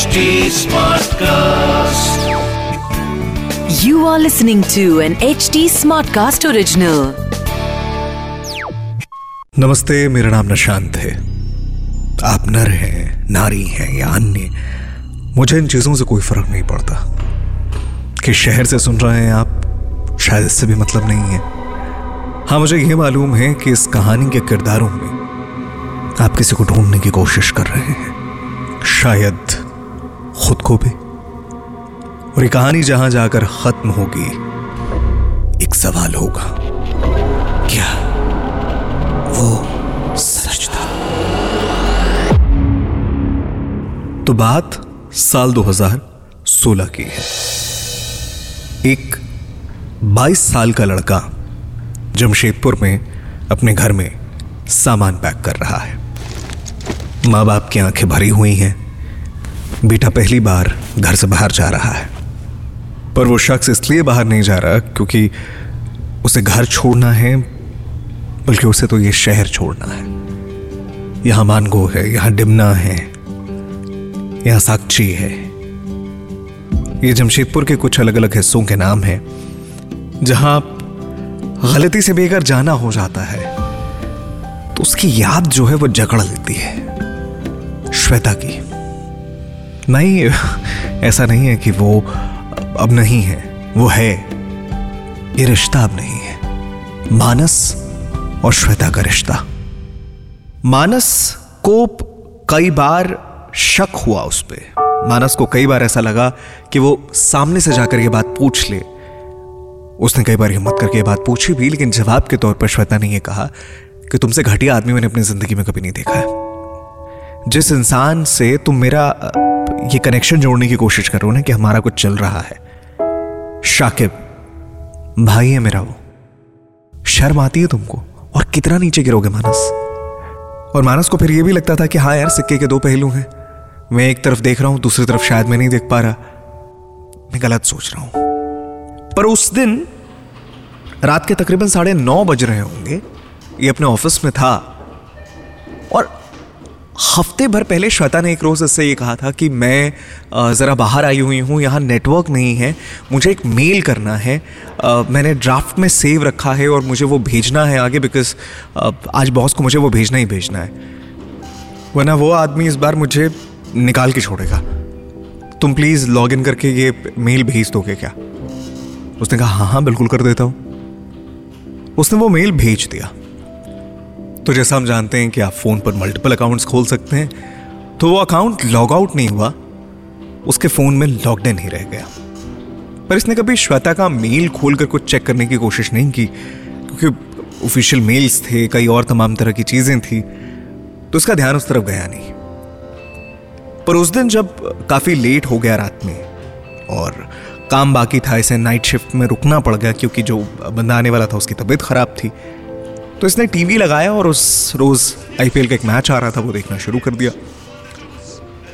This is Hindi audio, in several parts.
HD Smartcast. You are listening to an HD Smartcast original. नमस्ते मेरा नाम निशांत है आप नर हैं नारी हैं या अन्य मुझे इन चीज़ों से कोई फ़र्क नहीं पड़ता कि शहर से सुन रहे हैं आप शायद इससे भी मतलब नहीं है हाँ मुझे यह मालूम है कि इस कहानी के किरदारों में आप किसी को ढूँढने की कोशिश कर रहे हैं शायद खुद को भी। और ये कहानी जहाँ जाकर खत्म होगी, एक सवाल होगा। क्या वो सच था? तो बात साल 2016 की है। एक 22 साल का लड़का जमशेदपुर में अपने घर में सामान पैक कर रहा है। माँ बाप की आँखें भरी हुई हैं। बेटा पहली बार घर से बाहर जा रहा है। पर वो शख्स इसलिए बाहर नहीं जा रहा क्योंकि उसे घर छोड़ना है, बल्कि उसे तो ये शहर छोड़ना है। यहाँ मानगो है, यहाँ डिमना है, यहाँ साक्षी है। ये जमशेदपुर के कुछ अलग अलग हिस्सों के नाम हैं, जहाँ आप गलती से अगर जाना हो जाता है तो उसकी याद जो है वो जकड़ लेती है। श्वेता की। नहीं ऐसा नहीं है कि वो अब नहीं है, वो है। ये रिश्ता अब नहीं है। मानस और श्वेता का रिश्ता। मानस को कई बार शक हुआ उस पर मानस को कई बार ऐसा लगा कि वो सामने से जाकर ये बात पूछ ले। उसने कई बार हिम्मत करके ये बात पूछी भी, लेकिन जवाब के तौर पर श्वेता ने यह कहा कि तुमसे घटिया आदमी मैंने अपनी ज़िंदगी में कभी नहीं देखा है। जिस इंसान से तुम मेरा ये कनेक्शन जोड़ने की कोशिश करो ना कि हमारा कुछ चल रहा है। शाकिब, भाई है मेरा वो। शर्म आती है तुमको? और कितना नीचे गिरोगे मानस? और मानस को फिर ये भी लगता था कि हाँ यार, सिक्के के दो पहलू हैं। मैं एक तरफ़ देख रहा हूँ, दूसरी तरफ़ शायद मैं नहीं देख पा रहा। मैं गलत सोच रहा हूँ। पर उस दिन रात के तकरीबन साढ़े नौ बज रहे होंगे। ये अपने ऑफ़िस में था। और हफ़्ते भर पहले श्वेता ने एक रोज़ इससे ये कहा था कि मैं ज़रा बाहर आई हुई हूँ, यहाँ नेटवर्क नहीं है, मुझे एक मेल करना है। मैंने ड्राफ्ट में सेव रखा है और मुझे वो भेजना है आगे बिकॉज़ आज बॉस को मुझे वो भेजना ही भेजना है। वरना वो आदमी इस बार मुझे निकाल के छोड़ेगा। तुम प्लीज़ लॉग इन करके ये मेल भेज दोगे क्या? उसने कहा हाँ हाँ बिल्कुल कर देता हूँ। उसने वो मेल भेज दिया। तो जैसा हम जानते हैं कि आप फ़ोन पर मल्टीपल अकाउंट्स खोल सकते हैं तो वो अकाउंट लॉग आउट नहीं हुआ, उसके फ़ोन में लॉकड इन ही रह गया। पर इसने कभी श्वेता का मेल खोलकर कुछ चेक करने की कोशिश नहीं की, क्योंकि ऑफिशियल मेल्स थे, कई और तमाम तरह की चीज़ें थी तो उसका ध्यान उस तरफ़ गया नहीं। पर उस दिन जब काफ़ी लेट हो गया रात में, और काम बाकी था, इसे नाइट शिफ्ट में रुकना पड़ गया, क्योंकि जो बंदा आने वाला था, उसकी तबीयत ख़राब थी तो इसने टीवी लगाया और उस रोज आईपीएल का एक मैच आ रहा था, वो देखना शुरू कर दिया।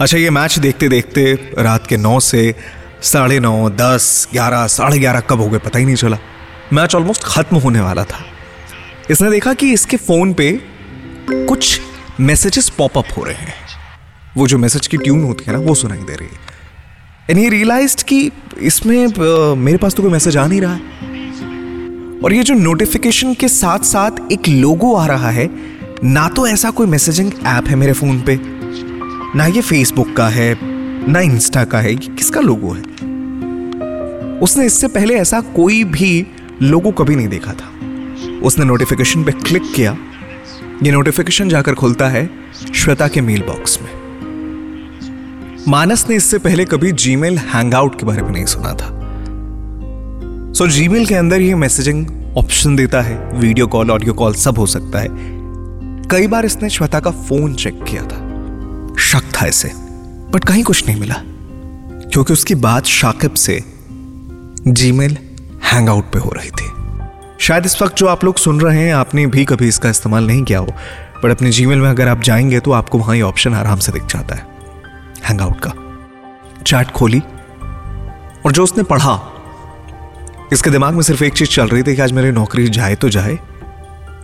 अच्छा ये मैच देखते देखते रात के नौ से साढ़े नौ, दस, ग्यारह, साढ़े ग्यारह कब हो गए पता ही नहीं चला। मैच ऑलमोस्ट खत्म होने वाला था। इसने देखा कि इसके फ़ोन पे कुछ मैसेजेस पॉपअप हो रहे हैं। वो जो मैसेज की ट्यून होती है ना, वो सुनाई दे रही है। एंड ही रियलाइज़ कि इसमें मेरे पास तो कोई मैसेज आ नहीं रहा है। और ये जो नोटिफिकेशन के साथ साथ एक लोगो आ रहा है ना तो ऐसा कोई मैसेजिंग ऐप है मेरे फ़ोन पे ना ये फेसबुक का है ना इंस्टा का है ये किसका लोगो है? उसने इससे पहले ऐसा कोई भी लोगो कभी नहीं देखा था। उसने नोटिफिकेशन पे क्लिक किया। ये नोटिफिकेशन जाकर खुलता है श्वेता के मेल बॉक्स में। मानस ने इससे पहले कभी जीमेल हैंगआउट के बारे में नहीं सुना था। सो so, जीमेल के अंदर ये मैसेजिंग ऑप्शन देता है वीडियो कॉल ऑडियो कॉल सब हो सकता है। कई बार इसने श्वेता का फ़ोन चेक किया था। शक था इसे बट कहीं कुछ नहीं मिला। क्योंकि उसकी बात शाकिब से जीमेल हैंग आउट पे हो रही थी। शायद इस वक्त जो आप लोग सुन रहे हैं, आपने भी कभी इसका इस्तेमाल नहीं किया हो। बट अपने जीमेल में अगर आप जाएँगे तो आपको वहाँ ये ऑप्शन आराम से दिख जाता है। हैंग आउट का। चैट खोली। और जो उसने पढ़ा इसके दिमाग में सिर्फ़ एक चीज़ चल रही थी कि आज मेरी नौकरी जाए तो जाए।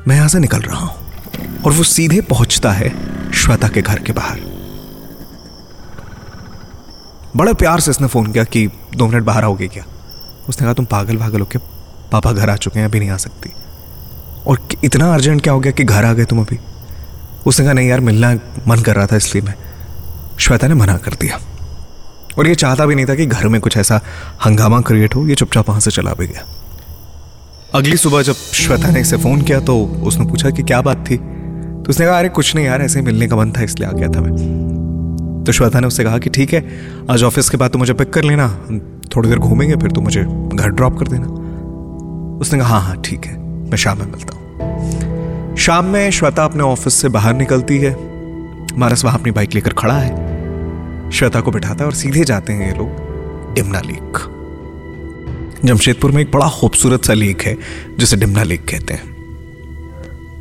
मैं यहाँ से निकल रहा हूँ और वो सीधे पहुँचता है श्वेता के घर के बाहर। बड़े प्यार से इसने फ़ोन किया कि दो मिनट बाहर आओगे क्या? उसने कहा, तुम पागल पागल हो के पापा घर आ चुके हैं, अभी नहीं आ सकती। और इतना अर्जेंट क्या हो गया कि घर आ गए तुम अभी? उसने कहा, नहीं यार, मिलना मन कर रहा था इसलिए मैं। श्वेता ने मना कर दिया। और ये चाहता भी नहीं था कि घर में कुछ ऐसा हंगामा क्रिएट हो, ये चुपचाप वहाँ से चला भी गया। अगली सुबह जब श्वेता ने इसे फ़ोन किया तो उसने पूछा कि क्या बात थी? तो उसने कहा, अरे, कुछ नहीं यार, ऐसे ही मिलने का मन था, इसलिए आ गया था मैं। तो श्वेता ने उससे कहा कि ठीक है, आज ऑफ़िस के बाद तो मुझे पिक कर लेना, थोड़ी देर घूमेंगे, फिर तो मुझे घर ड्रॉप कर देना। उसने कहा हाँ हाँ ठीक है, मैं शाम में मिलता हूँ। शाम में श्वेता अपने ऑफ़िस से बाहर निकलती है, मानस वहाँ अपनी बाइक लेकर खड़ा है। श्वेता को बिठाता है और सीधे जाते हैं ये लोग डिमना लेक। जमशेदपुर में एक बड़ा खूबसूरत सा लेक है, जिसे डिमना लेक कहते हैं।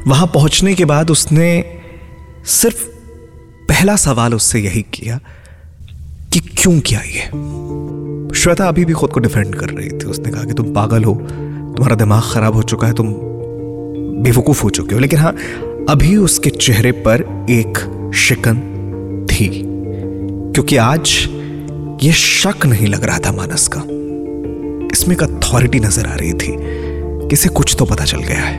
वहाँ पहुँचने के बाद उसने सिर्फ़ पहला सवाल उससे यही किया कि क्यों किया ये? श्वेता अभी भी खुद को डिफेंड कर रही थी। उसने कहा कि तुम पागल हो, तुम्हारा दिमाग खराब हो चुका है, तुम बेवकूफ़ हो चुके हो। लेकिन हाँ अभी उसके चेहरे पर एक शिकन थी। क्योंकि आज यह शक नहीं लग रहा था मानस का। इसमें एक अथॉरिटी नज़र आ रही थी किसे कुछ तो पता चल गया है।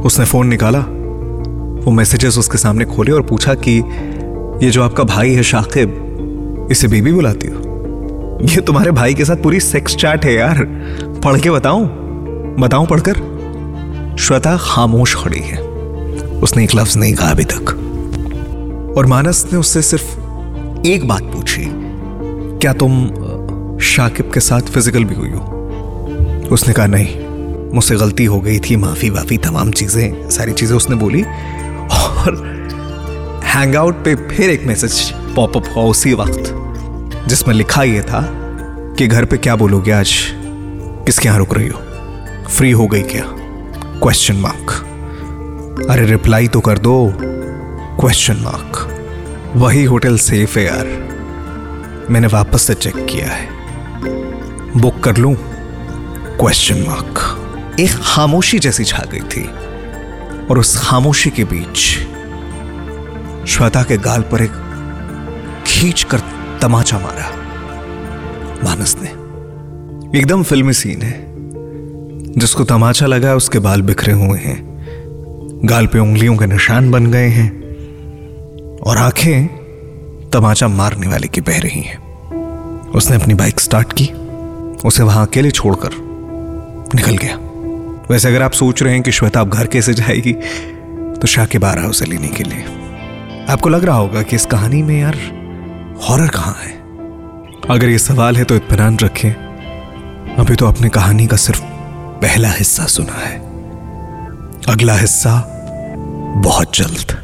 उसने फ़ोन निकाला, वो मैसेजेस उसके सामने खोले और पूछा कि ये जो आपका भाई है शाकिब, इसे बेबी बुलाती हो? ये तुम्हारे भाई के साथ पूरी सेक्स चैट है यार। पढ़ के बताऊँ? बताऊँ पढ़कर? श्वेता खामोश खड़ी है। उसने एक लफ्ज नहीं कहा अभी तक। और मानस ने उससे सिर्फ़ एक बात पूछी। क्या तुम शाकिब के साथ फ़िज़िकल भी हुई हो? उसने कहा, नहीं, मुझसे गलती हो गई थी, माफ़ी वाफी, तमाम चीज़ें, सारी चीज़ें उसने बोली और हैंग आउट पे फिर एक मैसेज पॉपअप हुआ उसी वक्त, जिसमें लिखा यह था कि घर पे क्या बोलोगे आज? किसके यहाँ रुक रही हो? फ्री हो गई क्या? क्वेश्चन मार्क अरे रिप्लाई तो कर दो। क्वेश्चन मार्क वही होटल सेफ़ है यार। मैंने वापस से चेक किया है। बुक कर लूँ? क्वेश्चन मार्क एक खामोशी जैसी छा गई थी। और उस खामोशी के बीच श्वेता के गाल पर एक खींच कर तमाचा मारा। मानस ने। एकदम फिल्मी सीन है। जिसको तमाचा लगा उसके बाल बिखरे हुए हैं। गाल पे उंगलियों के निशान बन गए हैं। और आँखें तमाचा मारने वाले की बह रही हैं। उसने अपनी बाइक स्टार्ट की। उसे वहाँ अकेले छोड़कर निकल गया। वैसे अगर आप सोच रहे हैं कि श्वेता अब घर कैसे जाएगी तो शाह के बारह उसे लेने के लिए। आपको लग रहा होगा कि इस कहानी में यार हॉरर कहाँ है? अगर ये सवाल है तो इतमान रखें। अभी तो आपने कहानी का सिर्फ़ पहला हिस्सा सुना है। अगला हिस्सा बहुत जल्द।